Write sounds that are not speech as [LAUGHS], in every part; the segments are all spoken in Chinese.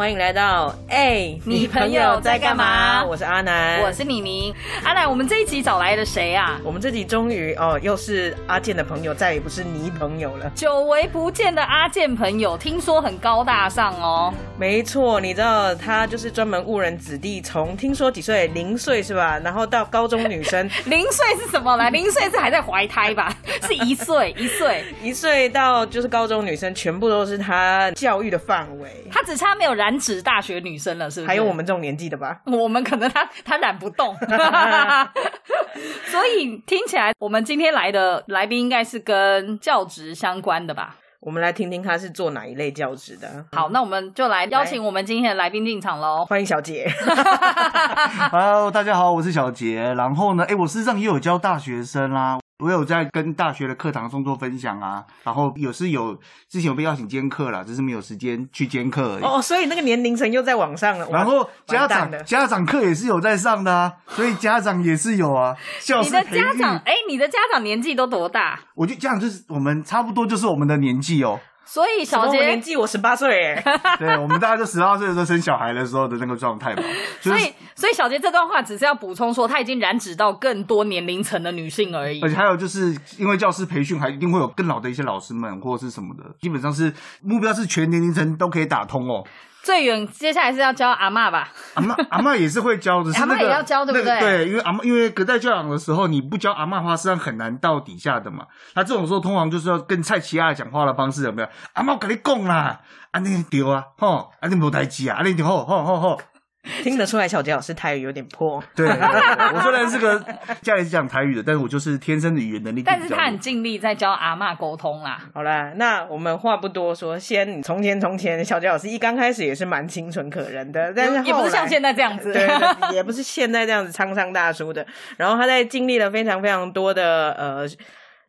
欢迎来到哎，你朋友在干嘛我是阿南，我是妮妮。阿南，我们这一集找来了谁啊？我们这集终于哦，又是阿健的朋友，再也不是你朋友了。久违不见的阿健朋友，听说很高大上哦。没错，你知道他就是专门误人子弟，从听说几岁零岁是吧？然后到高中女生 [LAUGHS] 零岁是什么来？零岁是还在怀胎吧？[LAUGHS] 是一岁一岁一岁到就是高中女生，全部都是他教育的范围。他只差没有染指大学女生了，是不是？还有我们这种年纪的吧？我们可能他他染不动，[LAUGHS] 所以听起来我们今天来的来宾应该是跟教职相关的吧？我们来听听他是做哪一类教职的。好，那我们就来邀请我们今天的来宾进场喽。欢迎小杰。[LAUGHS] Hello，大家好，我是小杰。然后呢，哎，我事实上也有教大学生啦。我有在跟大学的课堂中做分享啊，然后有是有之前有被邀请兼课了，只是没有时间去兼课而已。哦，所以那个年龄层又在网上了。然后家长家长课也是有在上的啊，所以家长也是有啊。[LAUGHS] 你的家长哎，你的家长年纪都多大？我就家长就是我们差不多就是我们的年纪哦。所以小杰年纪我十八岁哎，[LAUGHS] 对我们大概就十八岁的时候生小孩的时候的那个状态嘛。所以所以小杰这段话只是要补充说，他已经染指到更多年龄层的女性而已。而且还有就是因为教师培训，还一定会有更老的一些老师们或者是什么的，基本上是目标是全年龄层都可以打通哦。最远接下来是要教阿妈吧？阿妈 [LAUGHS] 阿妈也是会教的，阿妈也要教对不对？对，因为阿妈因为隔代教养的时候，你不教阿妈话，实际上很难到底下的嘛。那这种时候，通常就是要跟蔡奇亚讲话的方式有没有？阿妈跟你讲啦，啊你丢啊，吼，啊你无代志啊，啊你丢吼吼吼吼。[LAUGHS] 听得出来，小杰老师台语有点破。对，我虽然是个家里是讲台语的，但是我就是天生的语言能力。但是他很尽力在教阿妈沟通啦。好啦，那我们话不多说，先从前从前，小杰老师一刚开始也是蛮清纯可人的，但是也不是像现在这样子，对，也不是现在这样子沧桑大叔的。然后他在经历了非常非常多的呃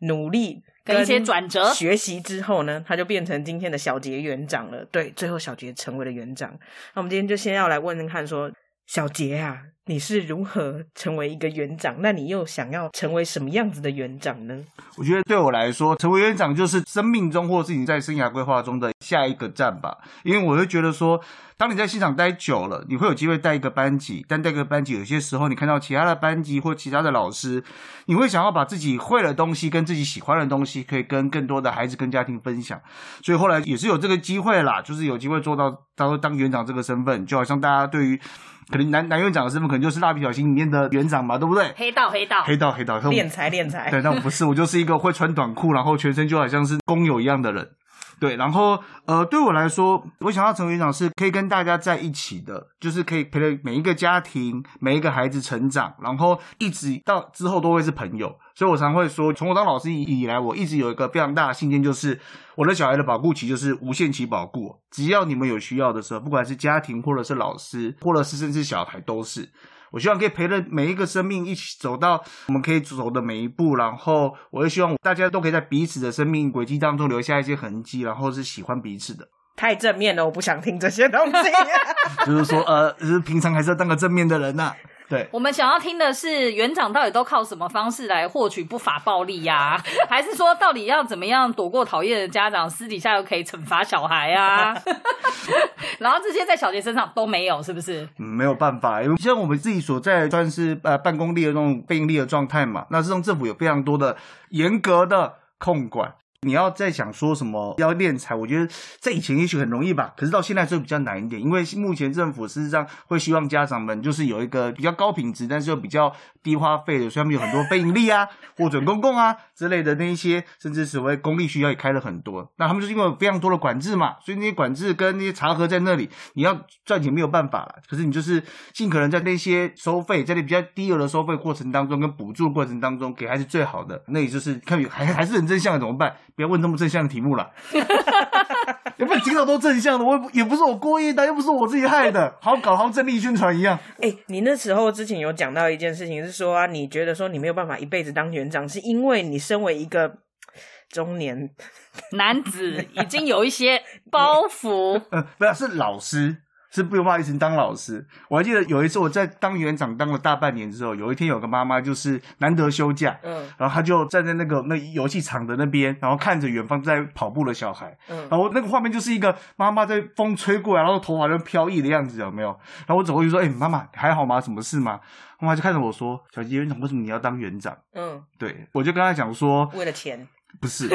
努力。跟一些转折学习之后呢，他就变成今天的小杰园长了。对，最后小杰成为了园长。那我们今天就先要来问问看，说小杰啊，你是如何成为一个园长？那你又想要成为什么样子的园长呢？我觉得对我来说，成为园长就是生命中或是你在生涯规划中的下一个站吧。因为我会觉得说。当你在现场待久了，你会有机会带一个班级，但带个班级，有些时候你看到其他的班级或其他的老师，你会想要把自己会的东西跟自己喜欢的东西，可以跟更多的孩子跟家庭分享。所以后来也是有这个机会啦，就是有机会做到，他说当园长这个身份，就好像大家对于可能男男院长的身份，可能就是蜡笔小新里面的园长嘛，对不对？黑道，黑道，黑道，黑道，敛财，敛财。对，[LAUGHS] 但我不是，我就是一个会穿短裤，然后全身就好像是工友一样的人。对，然后呃，对我来说，我想要成为园长是可以跟大家在一起的，就是可以陪着每一个家庭、每一个孩子成长，然后一直到之后都会是朋友。所以我常会说，从我当老师以来，我一直有一个非常大的信念，就是我的小孩的保护期就是无限期保护，只要你们有需要的时候，不管是家庭或者是老师，或者是甚至小孩都是。我希望可以陪着每一个生命一起走到我们可以走的每一步，然后我也希望大家都可以在彼此的生命轨迹当中留下一些痕迹，然后是喜欢彼此的。太正面了，我不想听这些东西。[LAUGHS] 就是说，呃，就是平常还是要当个正面的人呐。对，我们想要听的是园长到底都靠什么方式来获取不法暴力呀？[LAUGHS] 还是说到底要怎么样躲过讨厌的家长，私底下又可以惩罚小孩啊？[LAUGHS] 然后这些在小杰身上都没有，是不是？嗯，没有办法，因为像我们自己所在算是呃办公力的那种非盈利的状态嘛，那这种政府有非常多的严格的控管。你要再想说什么要练财，我觉得在以前也许很容易吧，可是到现在就比较难一点，因为目前政府事实上会希望家长们就是有一个比较高品质，但是又比较低花费的，所以他们有很多非盈利啊、[LAUGHS] 或准公共啊之类的那一些，甚至所谓公立学校也开了很多。那他们就是因为有非常多的管制嘛，所以那些管制跟那些查核在那里，你要赚钱没有办法了。可是你就是尽可能在那些收费，在那比较低额的收费过程当中，跟补助过程当中给孩子最好的，那也就是看还还是很正向的怎么办？不要问这么正向的题目了，[LAUGHS] 有没有听到都正向的？我也不是我故意的，又不是我自己害的，好搞，好正力宣传一样。哎，你那时候之前有讲到一件事情，是说啊你觉得说你没有办法一辈子当园长，是因为你身为一个中年男子，已经有一些包袱。[LAUGHS] 呃，不是，是老师。是没有办法一直当老师。我还记得有一次我在当园长当了大半年之后，有一天有个妈妈就是难得休假，嗯然后她就站在那个那游戏场的那边，然后看着远方在跑步的小孩，嗯然后那个画面就是一个妈妈在风吹过来，然后头发在飘逸的样子，有没有？然后我走过去说：“哎、妈妈还好吗？什么事吗？”妈妈就看着我说：“小杰园长，为什么你要当园长嗯，？”对我就跟她讲说为了钱，：“不是，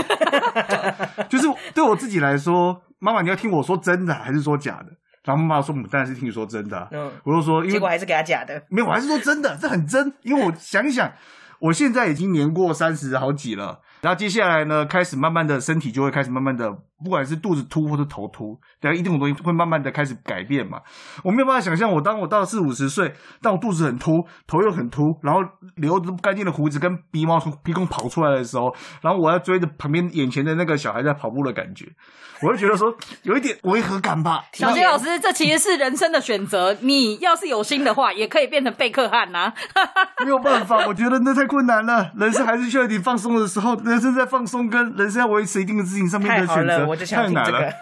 [LAUGHS] 就是对我自己来说，妈妈你要听我说真的还是说假的？”然后妈妈说：“我当然是听你说真的啊、嗯，我就说：“因为结果还是给他假的，没有，我还是说真的，这很真，因为我想一想，我现在已经年过三十好几了，然后接下来呢，开始慢慢的身体就会开始慢慢的，不管是肚子凸或者头凸，然后一定有东西会慢慢的开始改变嘛。我没有办法想象，我当我到四五十岁，但我肚子很凸，头又很凸，然后留着不干净的胡子跟鼻毛从鼻孔跑出来的时候，然后我要追着旁边眼前的那个小孩在跑步的感觉，我就觉得说有一点违和感吧。小杰老师，这其实是人生的选择。你要是有心的话，也可以变成贝克汉呐、[LAUGHS] 没有办法，我觉得那太困难了。人生还是需要一点放松的时候，人生在放松跟人生要维持一定的事情上面的选择，了，我就想听这。个。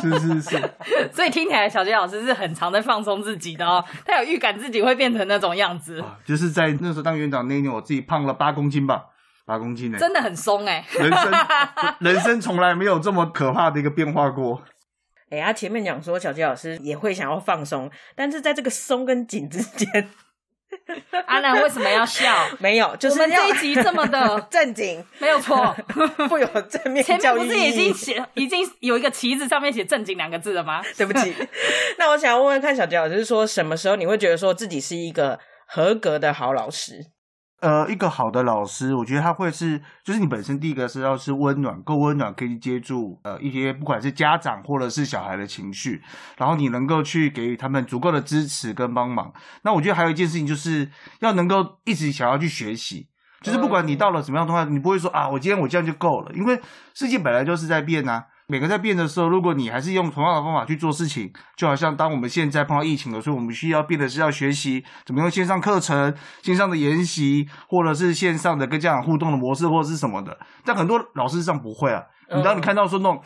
是是是，[LAUGHS] 所以听起来小杰老师是很常在放松自己的哦。[LAUGHS] 他有预感自己会变成那种样子，啊就是在那时候当园长那一年，我自己胖了八公斤吧，八公斤呢、真的很松哎、人生 [LAUGHS] 人生从来没有这么可怕的一个变化过。哎、他前面讲说小杰老师也会想要放松，但是在这个松跟紧之间 [LAUGHS] 阿南为什么要笑？没有，就是我们这一集这么的 [LAUGHS] 正经，没有错，[LAUGHS] 富有正面前教育面不是已经写已经有一个旗子上面写“正经”两个字了吗？对不起，那我想要问问看小杰老师，说什么时候你会觉得说自己是一个合格的好老师？呃，一个好的老师，我觉得他会是，就是你本身第一个是要是温暖，够温暖，可以接住呃一些不管是家长或者是小孩的情绪，然后你能够去给予他们足够的支持跟帮忙。那我觉得还有一件事情就是要能够一直想要去学习，就是不管你到了什么样的状态，你不会说啊，我今天我这样就够了，因为世界本来就是在变啊。每个在变的时候，如果你还是用同样的方法去做事情，就好像当我们现在碰到疫情了，所以我们需要变的是要学习怎么用线上课程、线上的研习，或者是线上的跟家长互动的模式，或者是什么的。但很多老师上不会啊。你当你看到说那种。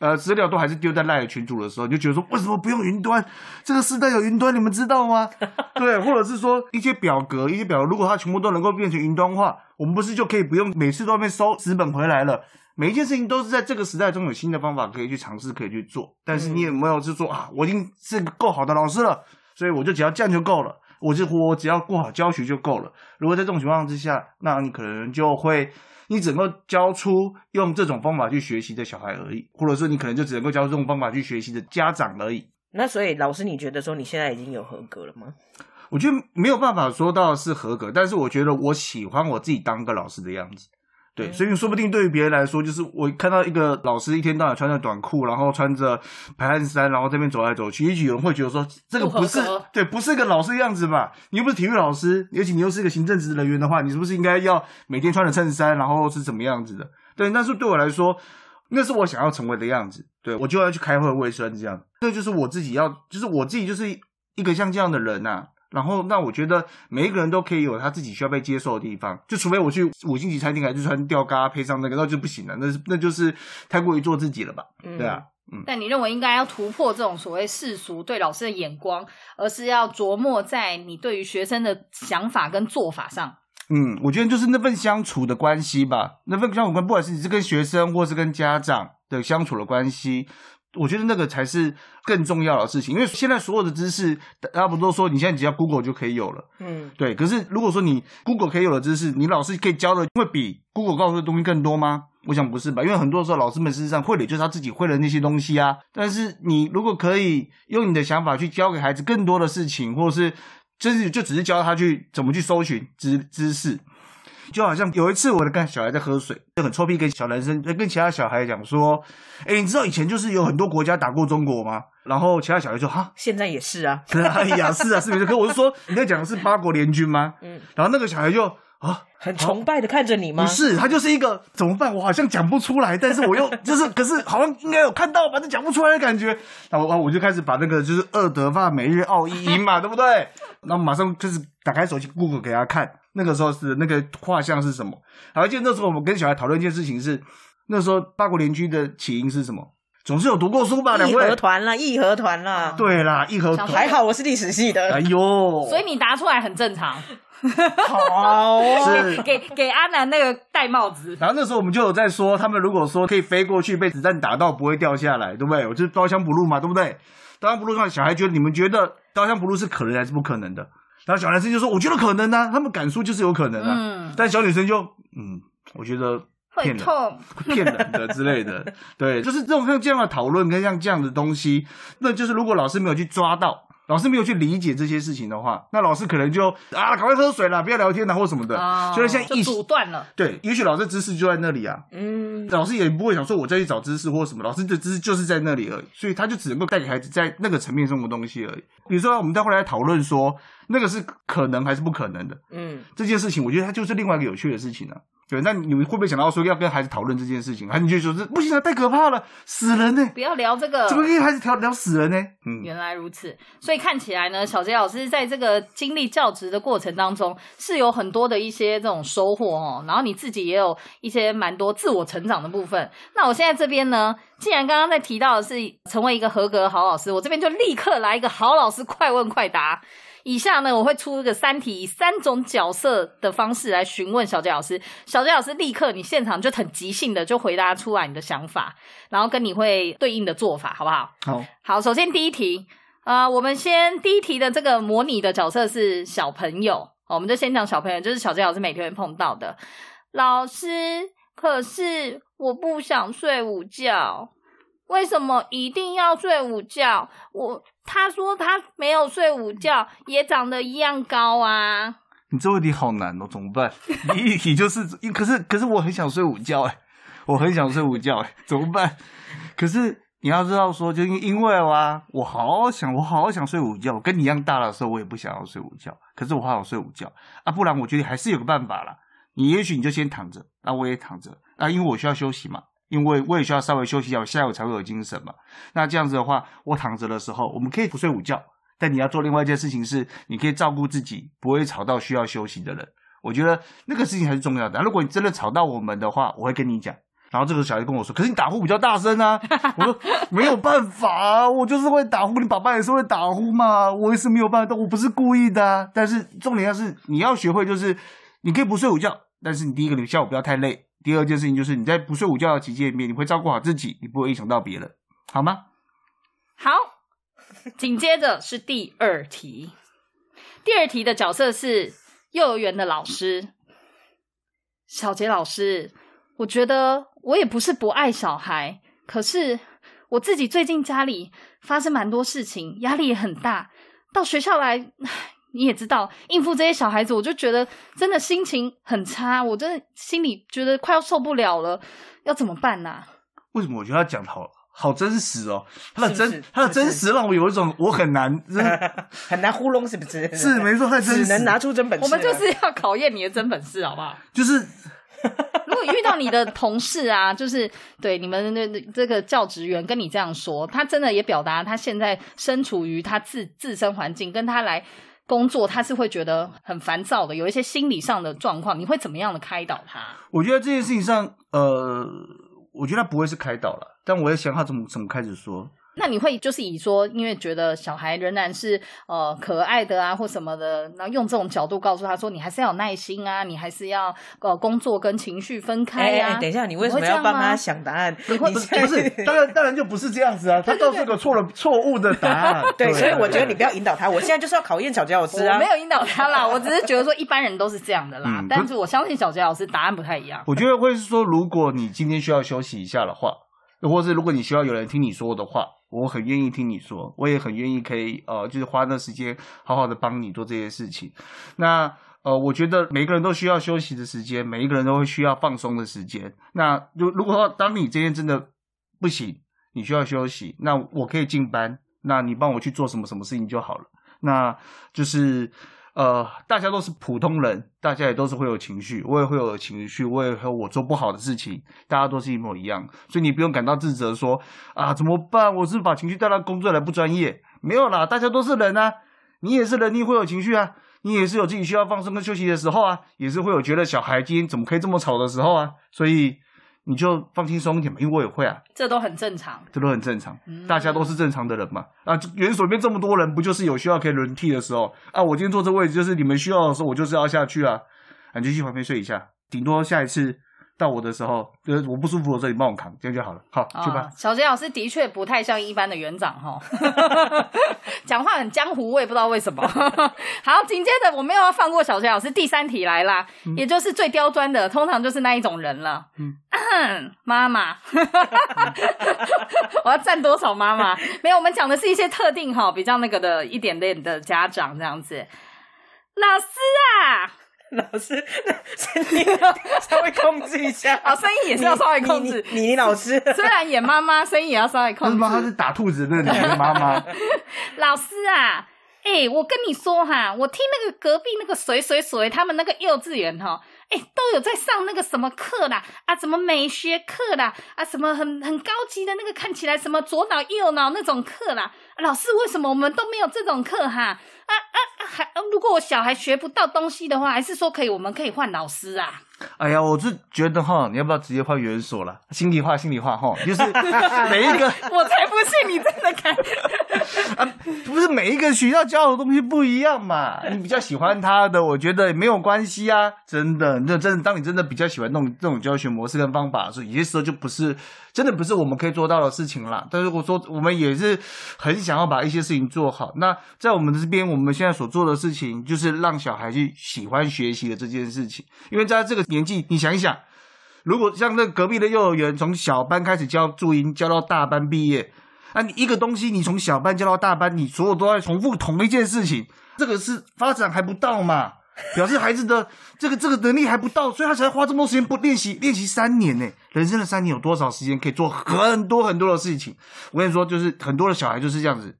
呃，资料都还是丢在赖的群组的时候，你就觉得说，为什么不用云端？这个时代有云端，你们知道吗？[LAUGHS] 对，或者是说一些表格，一些表格，如果它全部都能够变成云端化，我们不是就可以不用每次都要被收纸本回来了？每一件事情都是在这个时代中有新的方法可以去尝试，可以去做。但是你也没有是说啊，我已经是个够好的老师了，所以我就只要这样就够了，我就我只要过好教学就够了。如果在这种情况之下，那你可能就会。你只能够教出用这种方法去学习的小孩而已，或者说你可能就只能够教出这种方法去学习的家长而已。那所以老师，你觉得说你现在已经有合格了吗？我觉得没有办法说到是合格，但是我觉得我喜欢我自己当个老师的样子。对，嗯所以说不定对于别人来说，就是我看到一个老师一天到晚穿着短裤，然后穿着排汗衫，然后这边走来走去，也许有人会觉得说这个不是对，不是一个老师的样子吧？你又不是体育老师，而且你又是一个行政职人员的话，你是不是应该要每天穿着衬衫，然后是怎么样子的？对，但是对我来说，那是我想要成为的样子。对我就要去开会卫生这样，这就是我自己要，就是我自己就是一个像这样的人呐、然后，那我觉得每一个人都可以有他自己需要被接受的地方，就除非我去五星级餐厅，还是穿吊嘎配上那个，那就不行了，那是那就是太过于做自己了吧？嗯对啊，嗯但你认为应该要突破这种所谓世俗对老师的眼光，而是要琢磨在你对于学生的想法跟做法上。嗯，我觉得就是那份相处的关系吧，那份相处关，不管是你是跟学生或是跟家长的相处的关系，我觉得那个才是更重要的事情。因为现在所有的知识，大家不都说你现在只要 Google 就可以有了，嗯，对。可是如果说你 Google 可以有的知识，你老师可以教的会比 Google 告诉的东西更多吗？我想不是吧，因为很多时候老师们事实上会的就是他自己会的那些东西啊。但是你如果可以用你的想法去教给孩子更多的事情，或者是就是就只是教他去怎么去搜寻知知识。就好像有一次，我的跟小孩在喝水，就很臭屁，跟小男生在跟其他小孩讲说：“哎，你知道以前就是有很多国家打过中国吗？”然后其他小孩说哈，现在也是啊，哎呀，是啊，是没错。可我是说，你在讲的是八国联军吗？嗯，然后那个小孩就啊，很崇拜的看着你吗？不是，他就是一个怎么办？我好像讲不出来，但是我又 [LAUGHS] 就是，可是好像应该有看到，吧，但讲不出来的感觉。然后我我就开始把那个就是二德法每日奥一音嘛，对不对？然后马上就是打开手机 Google 给他看，那个时候是那个画像是什么？而且那时候我们跟小孩讨论一件事情是，那时候八国联军的起因是什么？总是有读过书吧？两义和？团啦，义和团啦，对啦，义和团。还好我是历史系的哎，呦，所以你答出来很正常，[LAUGHS] 好。给给阿南那个戴帽子。然后那时候我们就有在说，他们如果说可以飞过去被子弹打到不会掉下来，对不对？我就是刀枪不入嘛，对不对？刀枪不入上，小孩觉得你们觉得刀枪不入是可能还是不可能的？然后小男生就说：“我觉得可能啊，他们敢说就是有可能啊。嗯但小女生就嗯，我觉得会骗人。痛，骗人的之类的，[LAUGHS] 对，就是这种像这样的讨论跟像这样的东西，那就是如果老师没有去抓到，老师没有去理解这些事情的话，那老师可能就啊，赶快喝水啦，不要聊天啦或什么的。哦所以现在意就阻断了。对，也许老师知识就在那里啊，嗯，老师也不会想说我再去找知识或什么，老师的知识就是在那里而已，所以他就只能够带给孩子在那个层面上的东西而已。比如说，我们再后来讨论说，那个是可能还是不可能的嗯，这件事情，我觉得它就是另外一个有趣的事情啊。对，那你们会不会想到说要跟孩子讨论这件事情？还是你就说这不行啊，太可怕了，死人呢、不要聊这个怎。么跟孩子聊聊死人呢？嗯，原来如此，所以看起来呢，小杰老师在这个经历教职的过程当中，是有很多的一些这种收获哦。然后你自己也有一些蛮多自我成长的部分。那我现在这边呢，既然刚刚在提到的是成为一个合格的好老师，我这边就立刻来一个好老师快问快答。以下呢，我会出一个三题，以三种角色的方式来询问小杰老师。小杰老师立刻你现场就很即兴的就回答出来你的想法，然后跟你会对应的做法，好不好？好，好，首先第一题，呃，我们先第一题的这个模拟的角色是小朋友，哦我们就先讲小朋友，就是小杰老师每天会碰到的。老师，可是我不想睡午觉，为什么一定要睡午觉？我他说他没有睡午觉，也长得一样高啊。你这问题好难哦，怎么办？第一题就是，可是可是我很想睡午觉哎，我很想睡午觉哎，怎么办？可是你要知道说，就因因为啊，我好想，我好想睡午觉，跟你一样大的时候，我也不想要睡午觉，可是我好想睡午觉啊，不然我觉得还是有个办法啦。你也许你就先躺着，那我也躺着，那，因为我需要休息嘛，因为我也需要稍微休息一下，我下午才会有精神嘛。那这样子的话，我躺着的时候，我们可以不睡午觉，但你要做另外一件事情是，你可以照顾自己，不会吵到需要休息的人。我觉得那个事情还是重要的。如果你真的吵到我们的话，我会跟你讲。然后这个小孩跟我说：“可是你打呼比较大声啊！” [LAUGHS] 我说：“没有办法，我就是会打呼，你爸爸也是会打呼嘛，我也是没有办法，我不是故意的、啊。但是重点要是你要学会，就是你可以不睡午觉，但是你第一个你下午不要太累。第二件事情就是你在不睡午觉的期间里面，你会照顾好自己，你不会影响到别人，好吗？好，紧接着是第二题。第二题的角色是幼儿园的老师，小杰老师。我觉得我也不是不爱小孩，可是我自己最近家里发生蛮多事情，压力也很大。到学校来，你也知道，应付这些小孩子，我就觉得真的心情很差，我真的心里觉得快要受不了了，要怎么办呢、为什么我觉得他讲的好好真实哦？他的真是不是他的真实让我有一种我很难，[LAUGHS] 很难糊弄，是不是？是没错，太真实，只能拿出真本事。我们就是要考验你的真本事，好不好？[LAUGHS] 就是 [LAUGHS] 如果遇到你的同事啊，就是对你们的这个教职员跟你这样说，他真的也表达他现在身处于他自自身环境，跟他来工作，他是会觉得很烦躁的，有一些心理上的状况，你会怎么样的开导他？我觉得这件事情上，呃，我觉得他不会是开导了，但我也想他怎么怎么开始说。那你会就是以说，因为觉得小孩仍然是呃可爱的啊，或什么的，然后用这种角度告诉他说，你还是要有耐心啊，你还是要呃工作跟情绪分开哎呀、哎，等一下，你为什么要帮他想答案？你会你不是不是，当然当然就不是这样子啊，他告诉一个错了错误的答案。[LAUGHS] 对，所以我觉得你不要引导他。我现在就是要考验小杰老师啊我没。有引导他啦，我只是觉得说一般人都是这样的啦，嗯但是我相信小杰老师答案不太一样。我觉得会是说，如果你今天需要休息一下的话，或是如果你需要有人听你说的话，我很愿意听你说，我也很愿意可以呃，就是花那时间好好的帮你做这些事情。那呃，我觉得每个人都需要休息的时间，每一个人都会需要放松的时间。那如如果说当你今天真的不行，你需要休息，那我可以进班，那你帮我去做什么什么事情就好了。那就是呃，大家都是普通人，大家也都是会有情绪，我也会有情绪，我也会有我做不好的事情，大家都是一模一样，所以你不用感到自责说啊怎么办？我是把情绪带到工作来不专业？没有啦，大家都是人啊，你也是人，你会有情绪啊，你也是有自己需要放松跟休息的时候啊，也是会有觉得小孩今天怎么可以这么吵的时候啊，所以你就放轻松一点嘛，因为我也会啊，这都很正常。这都很正常，嗯大家都是正常的人嘛。啊，园所里面这么多人，不就是有需要可以轮替的时候啊？我今天坐这位置，就是你们需要的时候，我就是要下去啊，啊，你就去旁边睡一下，顶多下一次到我的时候，就是我不舒服的时候，你帮我扛，这样就好了。好，去吧哦。小杰老师的确不太像一般的园长哈，[LAUGHS] 讲话很江湖，我也不知道为什么。[LAUGHS] 好，紧接着我们又要放过小杰老师，第三题来啦，也就是最刁钻的，通常就是那一种人了。嗯妈妈，[LAUGHS] 我要占多少妈妈？没有，我们讲的是一些特定哈，比较那个的一点点的家长这样子。老师啊，老师，声音稍微控制一下，啊，声音也是要稍微控制。你你你老师，虽然演妈妈，声音也要稍微控制。他是妈，他是打兔子的那个妈妈，[LAUGHS] 老师啊，哎、我跟你说哈，我听那个隔壁那个谁谁谁他们那个幼稚园哈，哎、都有在上那个什么课啦，啊，什么美学课啦，啊，什么很很高级的那个看起来什么左脑右脑那种课啦。老师，为什么我们都没有这种课哈？啊啊啊！还如果我小孩学不到东西的话，还是说可以，我们可以换老师啊？哎呀，我是觉得哈，你要不要直接换园所了？心里话，心里话哈，就是 [LAUGHS] 每一个我才不信你真的敢！[LAUGHS] 啊，不是每一个学校教的东西不一样嘛？你比较喜欢他的，我觉得也没有关系啊。真的，那真的，当你真的比较喜欢那种这种教学模式跟方法的时候，有些时候就不是真的不是我们可以做到的事情啦。但如果说我们也是很想要把一些事情做好，那在我们这边，我们现在所做的事情就是让小孩去喜欢学习的这件事情，因为在这个年纪，你想一想。如果像那隔壁的幼儿园，从小班开始教注音，教到大班毕业，啊，你一个东西，你从小班教到大班，你所有都在重复同一件事情，这个是发展还不到嘛？[LAUGHS] 表示孩子的这个这个能力还不到，所以他才花这么多时间不练习，练习三年呢。人生的三年有多少时间可以做很多很多的事情？我跟你说，就是很多的小孩就是这样子，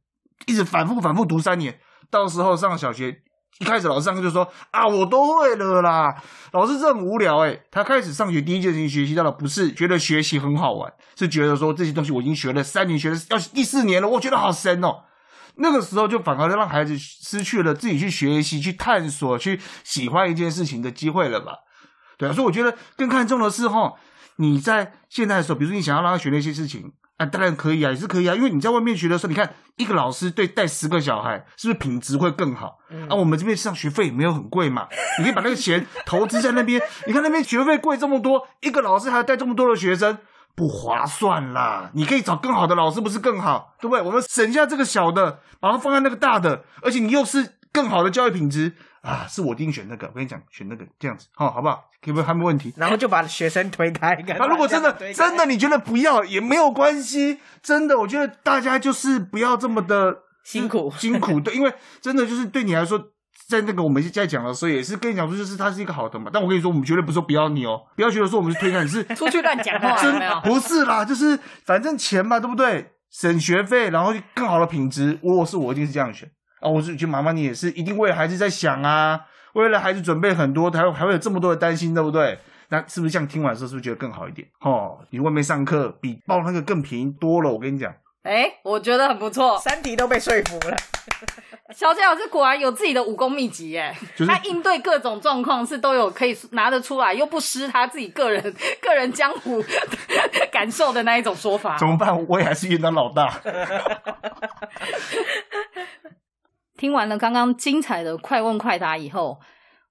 一直反复反复读三年，到时候上小学。一开始老师上课就说啊，我都会了啦。老师这很无聊诶、他开始上学第一件事情学习到的不是觉得学习很好玩，是觉得说这些东西我已经学了三年，学了要第四年了，我觉得好深哦。那个时候就反而让孩子失去了自己去学习、去探索、去喜欢一件事情的机会了吧？对啊，所以我觉得更看重的是哈，你在现在的时候，比如说你想要让他学那些事情啊，当然可以啊，也是可以啊，因为你在外面学的时候，你看一个老师对带十个小孩，是不是品质会更好？啊，我们这边上学费也没有很贵嘛，你可以把那个钱投资在那边，你看那边学费贵这么多，一个老师还要带这么多的学生。不划算啦！你可以找更好的老师，不是更好，对不对？我们省下这个小的，然后放在那个大的，而且你又是更好的教育品质啊！是我一定选那个，我跟你讲，选那个这样子，好、好不好？可不？还没问题。然后就把学生推开。那、如果真的真的你觉得不要也没有关系，真的，我觉得大家就是不要这么的辛苦辛苦，对，因为真的就是对你来说。在那个我们在讲的时候，也是跟你讲说，就是它是一个好的嘛。但我跟你说，我们绝对不是说不要你哦，不要觉得说我们是推开，你是 [LAUGHS] 出去乱讲话真？不是啦，就是反正钱嘛，对不对？省学费，然后就更好的品质。如果是我，一定是这样选啊。我是觉得妈妈你也是一定为了孩子在想啊，为了孩子准备很多，还有还会有这么多的担心，对不对？那是不是这样听完之后，是不是觉得更好一点？哦，你外面上课比报那个更便宜多了。我跟你讲，哎、我觉得很不错。三题都被说服了。小杰老师果然有自己的武功秘籍耶，[LAUGHS] 就是他应对各种状况是都有可以拿得出来，又不失他自己个人个人江湖 [LAUGHS] 感受的那一种说法怎。么办？我也还是园长老大。[LAUGHS] 听完了刚刚精彩的快问快答以后，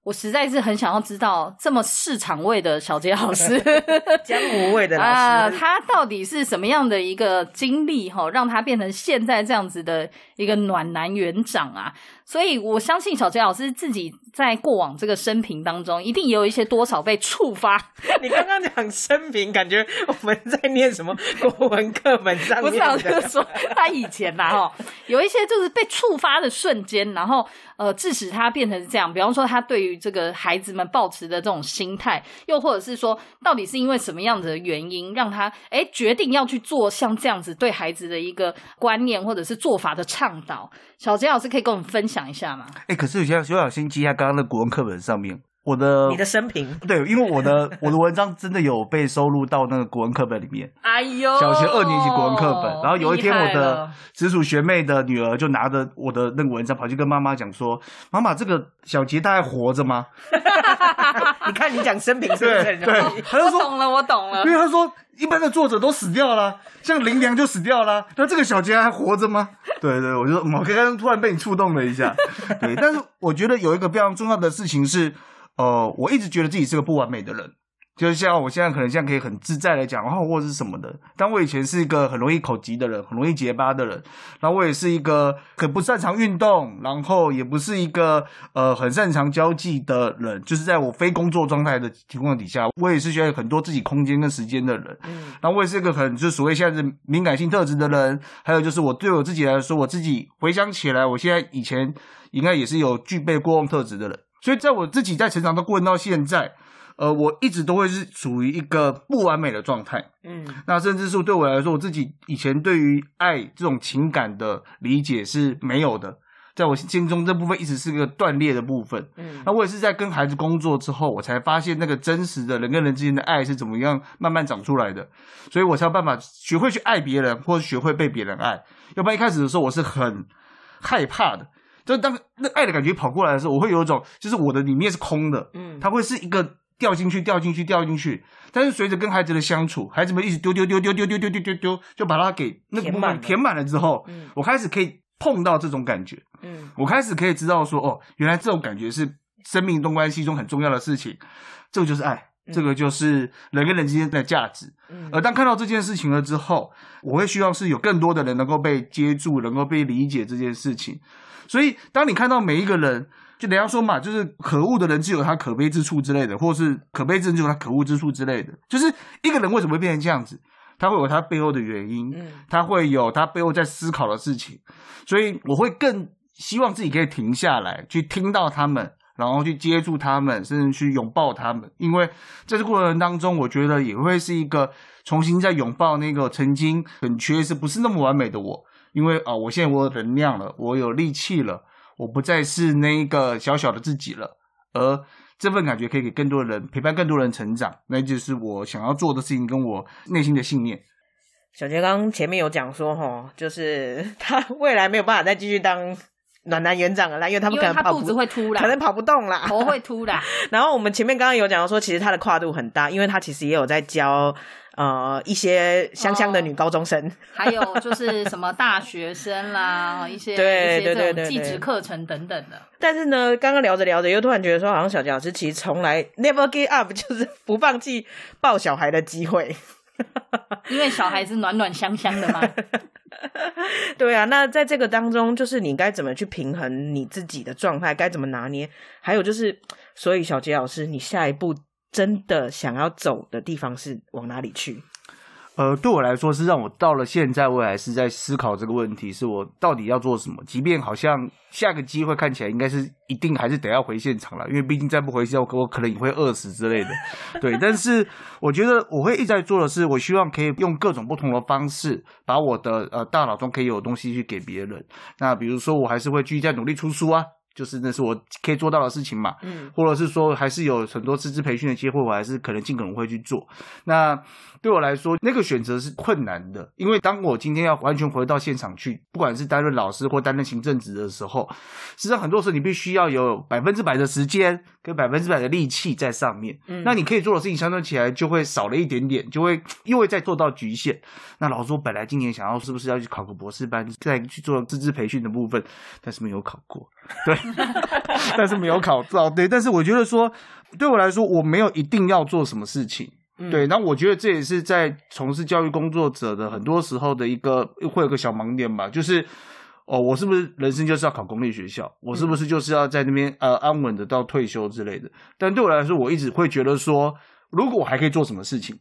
我实在是很想要知道这么市场味的小杰老师 [LAUGHS] 江湖味的老师，啊，他到底是什么样的一个经历哈，让他变成现在这样子的一个暖男园长啊？所以我相信小杰老师自己在过往这个生平当中，一定也有一些多少被触发，[LAUGHS] 你刚刚讲生平，感觉我们在念什么国文课本上不是。我就是说他以前呐哈，有一些就是被触发的瞬间，然后呃，致使他变成这样。比方说，他对于这个孩子们抱持的这种心态，又或者是说，到底是因为什么样子的原因，让他哎决定要去做像这样子对孩子的一个观念或者是做法的倡导。小杰老师可以跟我们分享一下嘛？哎、可是有些有小心记一下刚刚的国文课本上面，我的你的生平，对，因为我的 [LAUGHS] 我的文章真的有被收录到那个国文课本里面。哎呦，小学二年级国文课本，然后有一天我的了直属学妹的女儿就拿着我的那个文章跑去跟妈妈讲说：“妈妈，这个小杰他还活着吗 [LAUGHS] 你看你讲生平是不是对很容易？他就说我懂了，我懂了因。为他说一般的作者都死掉了，像林良就死掉了，那这个小杰还活着吗？对对，我就嗯我刚刚突然被你触动了一下，对，但是我觉得有一个非常重要的事情是，呃，我一直觉得自己是个不完美的人。就像我现在可能现在可以很自在的讲话或者是什么的，但我以前是一个很容易口急的人，很容易结巴的人，然后我也是一个很不擅长运动，然后也不是一个呃很擅长交际的人，就是在我非工作状态的情况底下，我也是需要很多自己空间跟时间的人。嗯然后我也是一个很就所谓现在是敏感性特质的人，还有就是我对我自己来说，我自己回想起来，我现在以前应该也是有具备过用特质的人，所以在我自己在成长的过程到现在，呃，我一直都会是处于一个不完美的状态。嗯那甚至是对我来说，我自己以前对于爱这种情感的理解是没有的，在我心中这部分一直是个断裂的部分。嗯那我也是在跟孩子工作之后，我才发现那个真实的人跟人之间的爱是怎么样慢慢长出来的，所以我才有办法学会去爱别人，或者学会被别人爱。要不然一开始的时候我是很害怕的，就是当那爱的感觉跑过来的时候，我会有一种就是我的里面是空的，嗯它会是一个掉进去、掉进去、掉进去。但是随着跟孩子的相处，孩子们一直丢丢丢丢丢丢丢丢丢丢，就把它给那个部填满填满了之后，嗯我开始可以碰到这种感觉。嗯我开始可以知道说，哦，原来这种感觉是生命中关系中很重要的事情，这个就是爱，嗯这个就是人跟人之间的价值。嗯而当看到这件事情了之后，我会希望是有更多的人能够被接住，能够被理解这件事情。所以，当你看到每一个人，就人家说嘛，就是可恶的人自有他可悲之处之类的，或是可悲之人只有他可恶之处之类的。就是一个人为什么会变成这样子，他会有他背后的原因。嗯他会有他背后在思考的事情，所以我会更希望自己可以停下来，去听到他们，然后去接触他们，甚至去拥抱他们。因为在这过程当中，我觉得也会是一个重新在拥抱那个曾经很缺失、不是那么完美的我。因为啊、我现在我有能量了，我有力气了，我不再是那个小小的自己了，而这份感觉可以给更多人陪伴更多人成长，那就是我想要做的事情，跟我内心的信念。小杰刚刚前面有讲说，哈，就是 [LAUGHS] 他未来没有办法再继续当暖男园长了啦，因为他们可能跑不子会凸啦可，能跑不动啦。头会凸啦。[LAUGHS] 然后我们前面刚刚有讲到说，其实他的跨度很大，因为他其实也有在教呃一些香香的女高中生。[LAUGHS] 还有就是什么大学生啦，[LAUGHS] 一些对一些这种对对对对技职课程等等的。但是呢，刚刚聊着聊着，又突然觉得说，好像小杰老师其实从来 never give up，就是不放弃抱小孩的机会。[LAUGHS] 因为小孩子暖暖香香的嘛，对啊，那在这个当中，就是你该怎么去平衡你自己的状态，该怎么拿捏？还有就是，所以小杰老师，你下一步真的想要走的地方是往哪里去？呃，对我来说是让我到了现在，我还是在思考这个问题，是我到底要做什么。即便好像下个机会看起来应该是一定还是得要回现场了，因为毕竟再不回现，我我可能也会饿死之类的。[LAUGHS] 对，但是我觉得我会一直在做的是，我希望可以用各种不同的方式，把我的呃大脑中可以有的东西去给别人。那比如说，我还是会继续在努力出书啊。就是那是我可以做到的事情嘛，嗯或者是说还是有很多师资培训的机会，我还是可能尽可能会去做。那对我来说，那个选择是困难的，因为当我今天要完全回到现场去，不管是担任老师或担任行政职的时候，实际上很多时候你必须要有百分之百的时间跟百分之百的力气在上面。嗯那你可以做的事情相对起来就会少了一点点，就会又会再做到局限。那老师，我本来今年想要是不是要去考个博士班，再去做资质培训的部分，但是没有考过。对，[LAUGHS] 但是没有考到。对，但是我觉得说，对我来说，我没有一定要做什么事情。嗯对，那我觉得这也是在从事教育工作者的很多时候的一个会有个小盲点吧，就是哦，我是不是人生就是要考公立学校？我是不是就是要在那边呃安稳的到退休之类的？但对我来说，我一直会觉得说，如果我还可以做什么事情，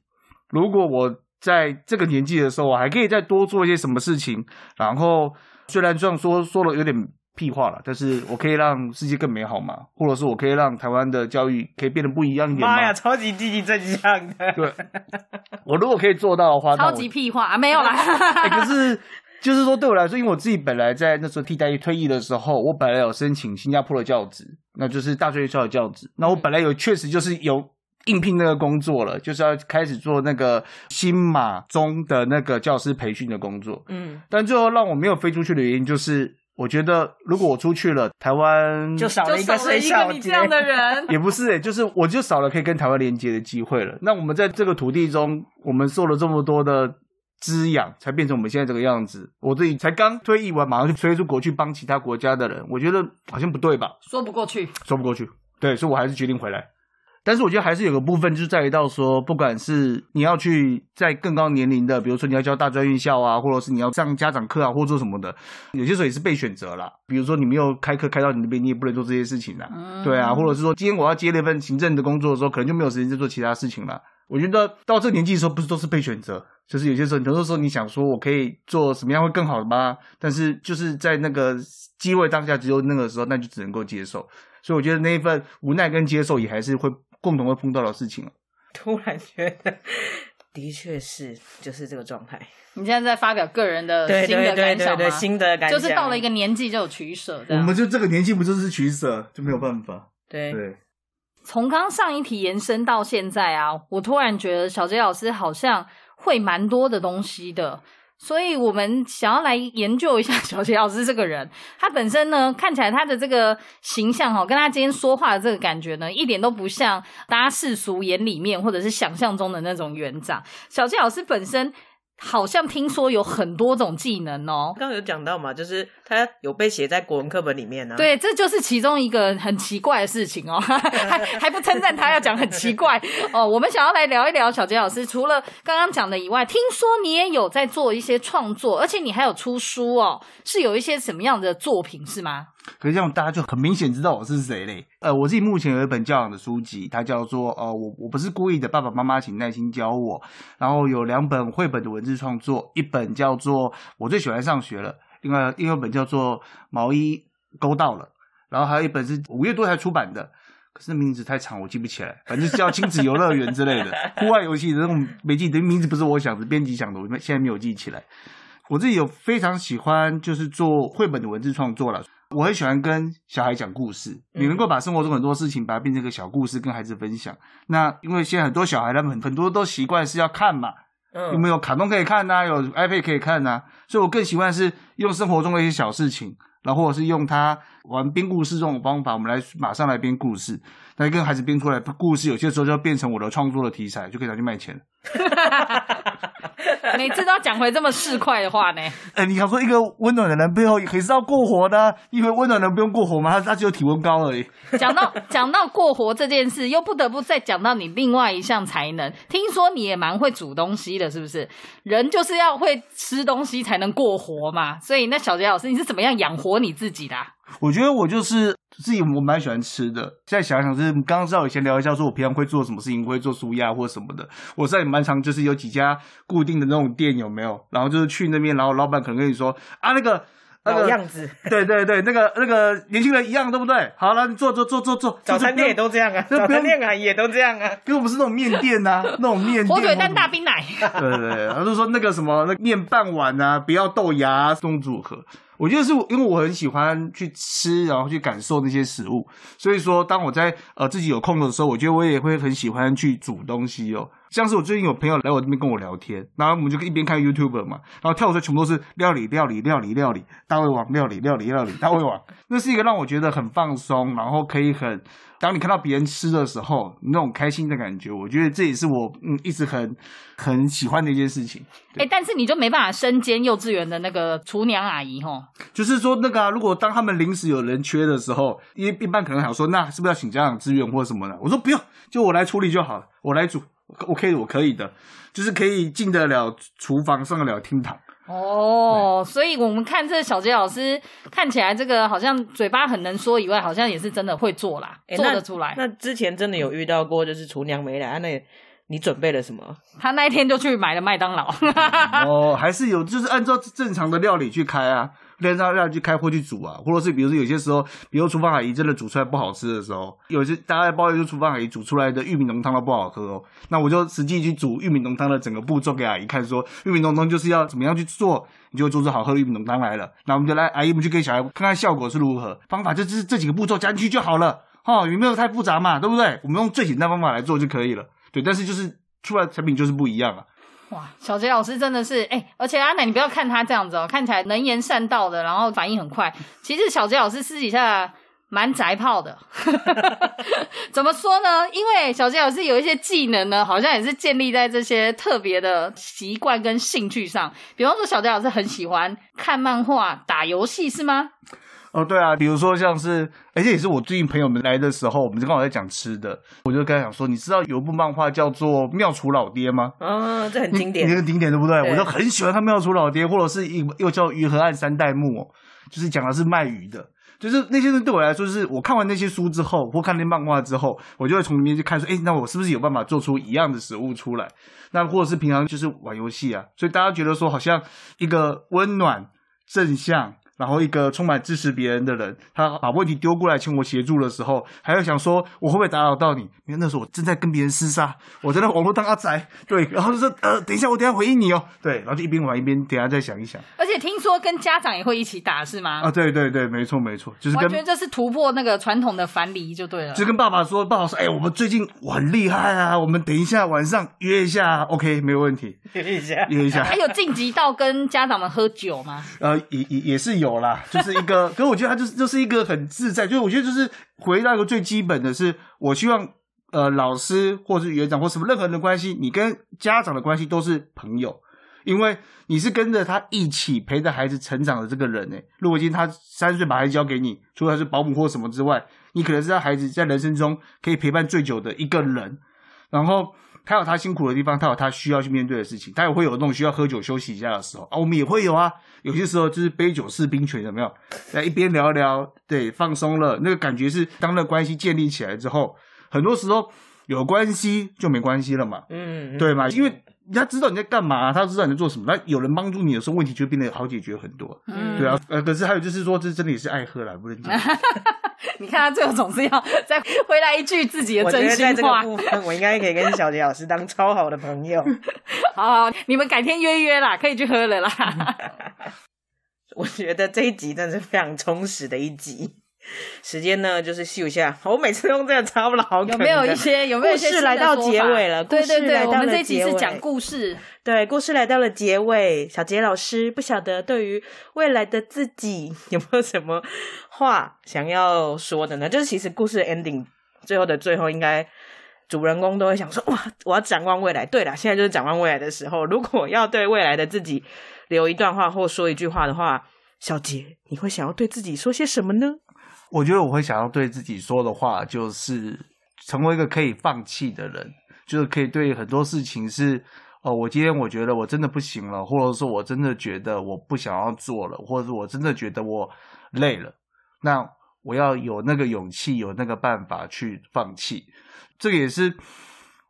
如果我在这个年纪的时候，我还可以再多做一些什么事情，然后虽然这样说说了有点屁话了，但是我可以让世界更美好嘛，或者是我可以让台湾的教育可以变得不一样一点嘛妈呀，？超级积极正向的。对，我如果可以做到的话，超级屁话啊，没有啦。[LAUGHS] 哎、可是就是说，对我来说，因为我自己本来在那时候替代役退役的时候，我本来有申请新加坡的教职，那就是大专院校的教职。那我本来有确实就是有应聘那个工作了，就是要开始做那个新马中的那个教师培训的工作。嗯，但最后让我没有飞出去的原因，就是我觉得如果我出去了，台湾就少了一个水少了一小节个你这样的人，也不是、欸，就是我就少了可以跟台湾连接的机会了。那我们在这个土地中，我们受了这么多的滋养，才变成我们现在这个样子。我自己才刚退役完，马上就飞出国去帮其他国家的人，我觉得好像不对吧？说不过去。说不过去。对，所以我还是决定回来。但是我觉得还是有个部分，就是在于到说，不管是你要去在更高年龄的，比如说你要教大专院校啊，或者是你要上家长课啊，或者做什么的，有些时候也是被选择啦。比如说你没有开课开到你那边，你也不能做这些事情啦。嗯对啊，或者是说今天我要接那份行政的工作的时候，可能就没有时间去做其他事情了。我觉得到这个年纪的时候，不是都是被选择，就是有些时候，很多时候你想说我可以做什么样会更好的吗？但是就是在那个机会当下，只有那个时候，那就只能够接受。所以我觉得那一份无奈跟接受，也还是会共同会碰到的事情了。突然觉得，[LAUGHS] 的确是就是这个状态。你现在在发表个人的对新的对对对对，感想吗？新的感想就是到了一个年纪就有取舍，这样我们就这个年纪，不就是取舍，就没有办法。对对，从刚上一题延伸到现在啊，我突然觉得小杰老师好像会蛮多的东西的，所以我们想要来研究一下 [LAUGHS] 小杰老师这个人。他本身呢，看起来他的这个形象哈，跟他今天说话的这个感觉呢，一点都不像大家世俗眼里面或者是想象中的那种园长。小杰老师本身好像听说有很多种技能哦，刚刚有讲到嘛，就是他有被写在国文课本里面呢、啊。，对，这就是其中一个很奇怪的事情哦，[LAUGHS] 还还不称赞他，要讲很奇怪哦。我们想要来聊一聊小杰老师，除了刚刚讲的以外，听说你也有在做一些创作，而且你还有出书哦，是有一些什么样的作品是吗？可是这样大家就很明显知道我是谁嘞。呃，我自己目前有一本教养的书籍，它叫做呃，我我不是故意的，爸爸妈妈请耐心教我。然后有两本绘本的文字创作，一本叫做我最喜欢上学了，另外另外一本叫做毛衣勾到了，然后还有一本是五月多才出版的。可是名字太长，我记不起来。反正是叫亲子游乐园之类的 [LAUGHS] 户外游戏的那种，没记得名字不是我想的，编辑想的，我现在没有记起来。我自己有非常喜欢，就是做绘本的文字创作了。我很喜欢跟小孩讲故事，嗯你能够把生活中很多事情把它变成一个小故事，跟孩子分享。那因为现在很多小孩他们很很多都习惯是要看嘛，嗯，有没有卡通可以看呐、有 iPad 可以看呐、所以我更喜欢是用生活中的一些小事情，然后或者是用他玩编故事这种方法，我们来马上来编故事，来跟孩子编出来的故事，有些时候就要变成我的创作的题材，就可以拿去卖钱了。[LAUGHS] 每次都要讲回这么市侩的话呢？[LAUGHS] 哎，你想说一个温暖的人背后也是要过活的啊、因为温暖的人不用过活吗？他他只有体温高而已。[LAUGHS] 讲到讲到过活这件事，又不得不再讲到你另外一项才能。听说你也蛮会煮东西的，是不是？人就是要会吃东西才能过活嘛。所以那小杰老师，你是怎么样养活你自己的啊、我觉得我就是自己，我蛮喜欢吃的。现在想想，就是刚刚知道以前聊一下，说我平常会做什么事情，会做舒压或什么的。我现在也蛮常，就是有几家固定的那种店，有没有？然后就是去那边，然后老板可能跟你说啊，那个那个，老样子，[LAUGHS] 对对对，那个那个年轻人一样，对不对？好了，你做做做做做，早餐店也都这样啊，早餐店啊也都这样啊。因为我们是那种面店呐、那种面店火腿蛋大冰奶，对对对，他就说那个什么，那面半碗啊，不要豆芽、啊、这种组合。我觉得是因为我很喜欢去吃，然后去感受那些食物，所以说当我在呃自己有空的时候，我觉得我也会很喜欢去煮东西哦。像是我最近有朋友来我这边跟我聊天，然后我们就一边看 YouTube 嘛，然后跳出来全部都是料理、料理、料理、料理，大胃王料理、料理、料理、大胃王，[LAUGHS] 那是一个让我觉得很放松，然后可以很，当你看到别人吃的时候，那种开心的感觉，我觉得这也是我嗯一直很很喜欢的一件事情。哎、但是你就没办法身兼幼稚园的那个厨娘阿姨吼。就是说那个啊，如果当他们临时有人缺的时候，因为一般可能想说，那是不是要请家长支援或什么的？我说不用，就我来处理就好了，我来煮，OK，我可以的，就是可以进得了厨房，上得了厅堂。哦，所以我们看这小杰老师看起来这个好像嘴巴很能说以外，好像也是真的会做啦，诶那做得出来。那之前真的有遇到过，就是厨娘没来，啊那你准备了什么？他那一天就去买了麦当劳，哦，还是有，就是按照正常的料理去开啊，按照料理去开或去煮啊，或者是比如说有些时候，比如厨房阿姨真的煮出来不好吃的时候，有些大家抱怨说厨房阿姨煮出来的玉米浓汤都不好喝哦，那我就实际去煮玉米浓汤的整个步骤给阿姨看，说玉米浓汤就是要怎么样去做，你就做出好喝玉米浓汤来了。那我们就来，阿姨，我们就给小孩看看效果是如何，方法就是这几个步骤加进去就好了。哈，有没有太复杂嘛？对不对？我们用最简单方法来做就可以了。对，但是就是出来的产品就是不一样啊。哇，小杰老师真的是哎、而且阿奶，你不要看他这样子哦，看起来能言善道的，然后反应很快。其实小杰老师私底下蛮宅炮的，[LAUGHS] 怎么说呢？因为小杰老师有一些技能呢，好像也是建立在这些特别的习惯跟兴趣上。比方说，小杰老师很喜欢看漫画、打游戏，是吗？哦，对啊，比如说像是，而且也是我最近朋友们来的时候，我们就刚好在讲吃的，我就跟他讲说，你知道有一部漫画叫做《妙厨老爹》吗？嗯，这很经典。那个经典对不对？对我就很喜欢看《妙厨老爹》，或者是一又叫《鱼河岸三代目》哦，就是讲的是卖鱼的。就是那些东西对我来说，就是我看完那些书之后，或看那漫画之后，我就会从里面去看说，哎，那我是不是有办法做出一样的食物出来？那或者是平常就是玩游戏啊，所以大家觉得说，好像一个温暖、正向，然后一个充满支持别人的人，他把问题丢过来请我协助的时候，还要想说我会不会打扰到你？因为那时候我正在跟别人厮杀，我在那网络当阿宅，对，然后就说呃，等一下我等一下回应你哦，对，然后就一边玩一边等一下再想一想而且听说跟家长也会一起打，是吗？啊，对对对，没错没错，就是跟完全这是突破那个传统的樊篱就对了。就跟爸爸说，爸爸说，哎、我们最近我很厉害啊，我们等一下晚上约一下，OK，没有问题，[LAUGHS] 约一下，约一下。还有晋级到跟家长们喝酒吗？呃，也也也是有啦，[LAUGHS] 就是一个，可是我觉得他就是就是一个很自在，就是我觉得就是回到一个最基本的是，我希望呃老师或是园长或什么任何人的关系，你跟家长的关系都是朋友，因为你是跟着他一起陪着孩子成长的这个人呢。如果今天他三岁把孩子交给你，除了他是保姆或什么之外，你可能是他孩子在人生中可以陪伴最久的一个人，然后。他有他辛苦的地方，他有他需要去面对的事情，他也会有那种需要喝酒休息一下的时候啊，我们也会有啊。有些时候就是杯酒释兵权，有没有？在一边聊聊，对，放松了，那个感觉是当那个关系建立起来之后，很多时候有关系就没关系了嘛，嗯，对嘛？因为人家知道你在干嘛，他知道你在做什么，那有人帮助你的时候，问题就变得好解决很多。嗯对啊，呃，可是还有就是说，这真的也是爱喝啦，不能讲。[LAUGHS] 你看他最后总是要再回来一句自己的我觉真得在这个心话。部分，我应该可以跟小杰老师当超好的朋友。[LAUGHS] 好好，你们改天约约啦，可以去喝了啦。[LAUGHS] 我觉得这一集真的是非常充实的一集。[LAUGHS] 时间呢，就是秀一下。[LAUGHS] 我每次用这个超老梗的，有没有一些有没有一些故事来到结尾了？对对对，我们这一集是讲故事。对，故事来到了结尾，小杰老师不晓得对于未来的自己 [LAUGHS] 有没有什么话想要说的呢？就是其实故事的 ending 最后的最后，应该主人公都会想说：哇，我要展望未来。对了，现在就是展望未来的时候。如果要对未来的自己留一段话或说一句话的话，小杰，你会想要对自己说些什么呢？我觉得我会想要对自己说的话，就是成为一个可以放弃的人，就是可以对很多事情是，哦，我今天我觉得我真的不行了，或者说我真的觉得我不想要做了，或者是我真的觉得我累了，那我要有那个勇气，有那个办法去放弃。这个也是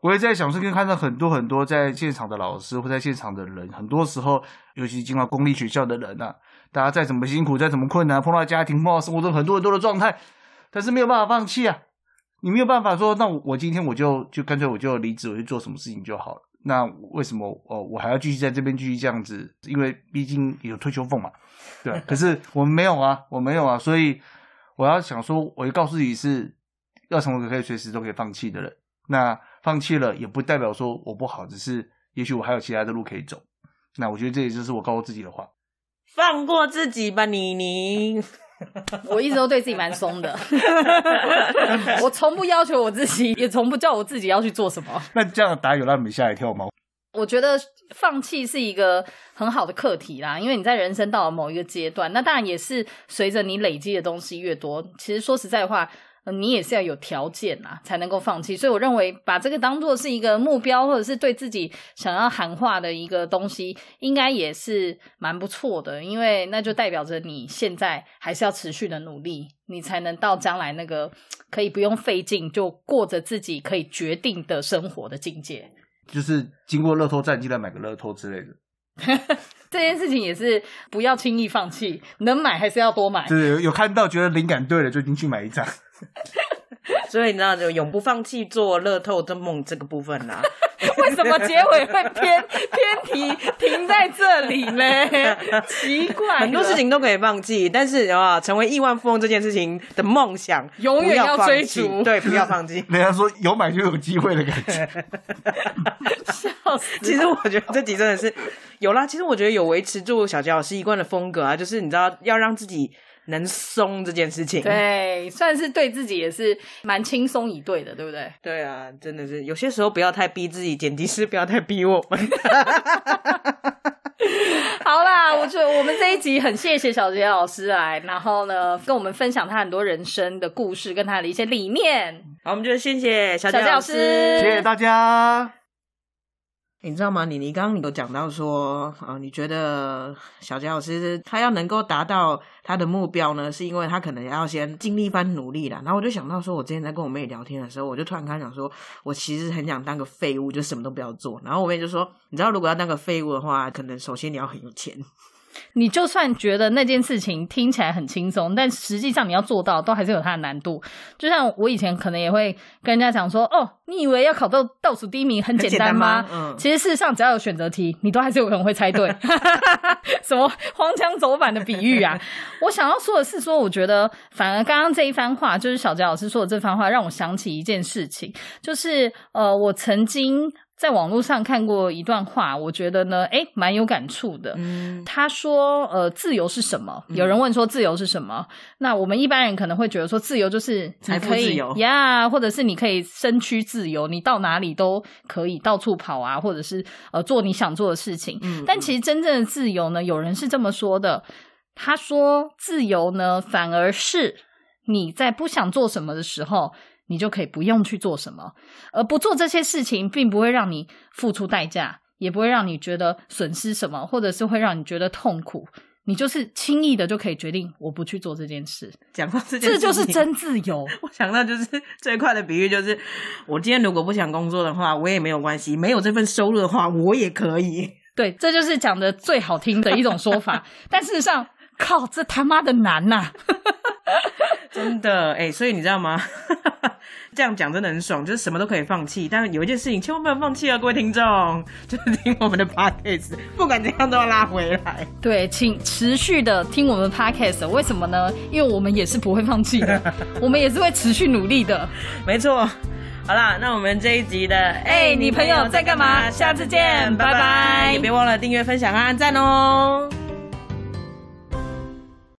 我也在想，是跟看到很多很多在现场的老师或在现场的人，很多时候，尤其进到公立学校的人啊，大家再怎么辛苦，再怎么困难，碰到家庭、碰到生活中很多很多的状态，但是没有办法放弃啊。你没有办法说，那我我今天我就就干脆我就离职，我去做什么事情就好了。那为什么哦我还要继续在这边继续这样子？因为毕竟有退休俸嘛，对吧。可是我们没有啊，我没有啊，所以我要想说，我就告诉自己是要成为可以随时都可以放弃的人。那放弃了也不代表说我不好，只是也许我还有其他的路可以走。那我觉得这也就是我告诉自己的话。放过自己吧，妮妮。[LAUGHS] 我一直都对自己蛮松的，[LAUGHS] 我从不要求我自己，也从不叫我自己要去做什么。那这样的答案有让你们吓一跳吗？我觉得放弃是一个很好的课题啦，因为你在人生到了某一个阶段，那当然也是随着你累积的东西越多，其实说实在话。呃你也是要有条件啊，才能够放弃。所以我认为把这个当做是一个目标，或者是对自己想要喊话的一个东西，应该也是蛮不错的。因为那就代表着你现在还是要持续的努力，你才能到将来那个可以不用费劲就过着自己可以决定的生活的境界。就是经过乐透站进来买个乐透之类的。[LAUGHS] 这件事情也是不要轻易放弃，能买还是要多买。就是有有看到觉得灵感对了，就进去买一张。[LAUGHS] 所以你知道，就永不放弃做乐透的梦这个部分啦。[LAUGHS] 为什么结尾会偏 [LAUGHS] 偏题停在这里呢？奇怪，很多事情都可以放弃，但是啊，成为亿万富翁这件事情的梦想，永远要追逐对，不要放弃。人家说有买就有机会的感觉。笑死。其实我觉得这集真的是有啦。其实我觉得有维持住小杰老师一贯的风格啊，就是你知道要让自己能松这件事情。对，算是对自己也是蛮轻松以对的，对不对？对啊，真的是有些时候不要太逼自己，剪辑师不要太逼我们。[LAUGHS] 好啦，我觉得我们这一集很谢谢小杰老师来，然后呢跟我们分享他很多人生的故事跟他的一些理念。好，我们就谢谢小杰老小杰老师谢谢大家。你知道吗？你你刚刚有讲到说，啊，你觉得小杰老师他要能够达到他的目标呢，是因为他可能要先经历一番努力啦。然后我就想到说，我之前在跟我妹聊天的时候，我就突然跟她讲说，我其实很想当个废物，就什么都不要做。然后我妹就说，你知道，如果要当个废物的话，可能首先你要很有钱。你就算觉得那件事情听起来很轻松，但实际上你要做到，都还是有它的难度。就像我以前可能也会跟人家讲说：“哦，你以为要考到倒数第一名很简单吗？”很简单吗嗯其实事实上只要有选择题，你都还是有可能会猜对。[LAUGHS] 什么荒腔走板的比喻啊！[LAUGHS] 我想要说的是说，我觉得反而刚刚这一番话，就是小杰老师说的这番话，让我想起一件事情，就是呃，我曾经。在网络上看过一段话，我觉得呢，诶，蛮有感触的。嗯，他说：“呃，自由是什么？”有人问说：“自由是什么？”那我们一般人可能会觉得说，自由就是你财富可以自由呀或者是你可以身躯自由，你到哪里都可以到处跑啊，或者是呃做你想做的事情。嗯但其实真正的自由呢，有人是这么说的，他说：“自由呢，反而是你在不想做什么的时候。”你就可以不用去做什么，而不做这些事情，并不会让你付出代价，也不会让你觉得损失什么，或者是会让你觉得痛苦。你就是轻易的就可以决定我不去做这件事，讲到这件这事这，就是真自由。[LAUGHS] 我想到就是 [LAUGHS] 最快的比喻，就是我今天如果不想工作的话，我也没有关系；没有这份收入的话，我也可以。[LAUGHS] 对，这就是讲的最好听的一种说法。但事实上，靠，这他妈的难呐、[LAUGHS] 真的，哎、所以你知道吗？[LAUGHS] 这样讲真的很爽，就是什么都可以放弃，但有一件事情千万不要放弃啊，各位听众，[LAUGHS] 就是听我们的 podcast，不管怎样都要拉回来。对，请持续的听我们的 podcast。为什么呢？因为我们也是不会放弃的，我们也是会持续努力的。没错。好啦，那我们这一集的哎、你朋友在干嘛下次见拜拜也别忘了订阅、分享和按赞哦。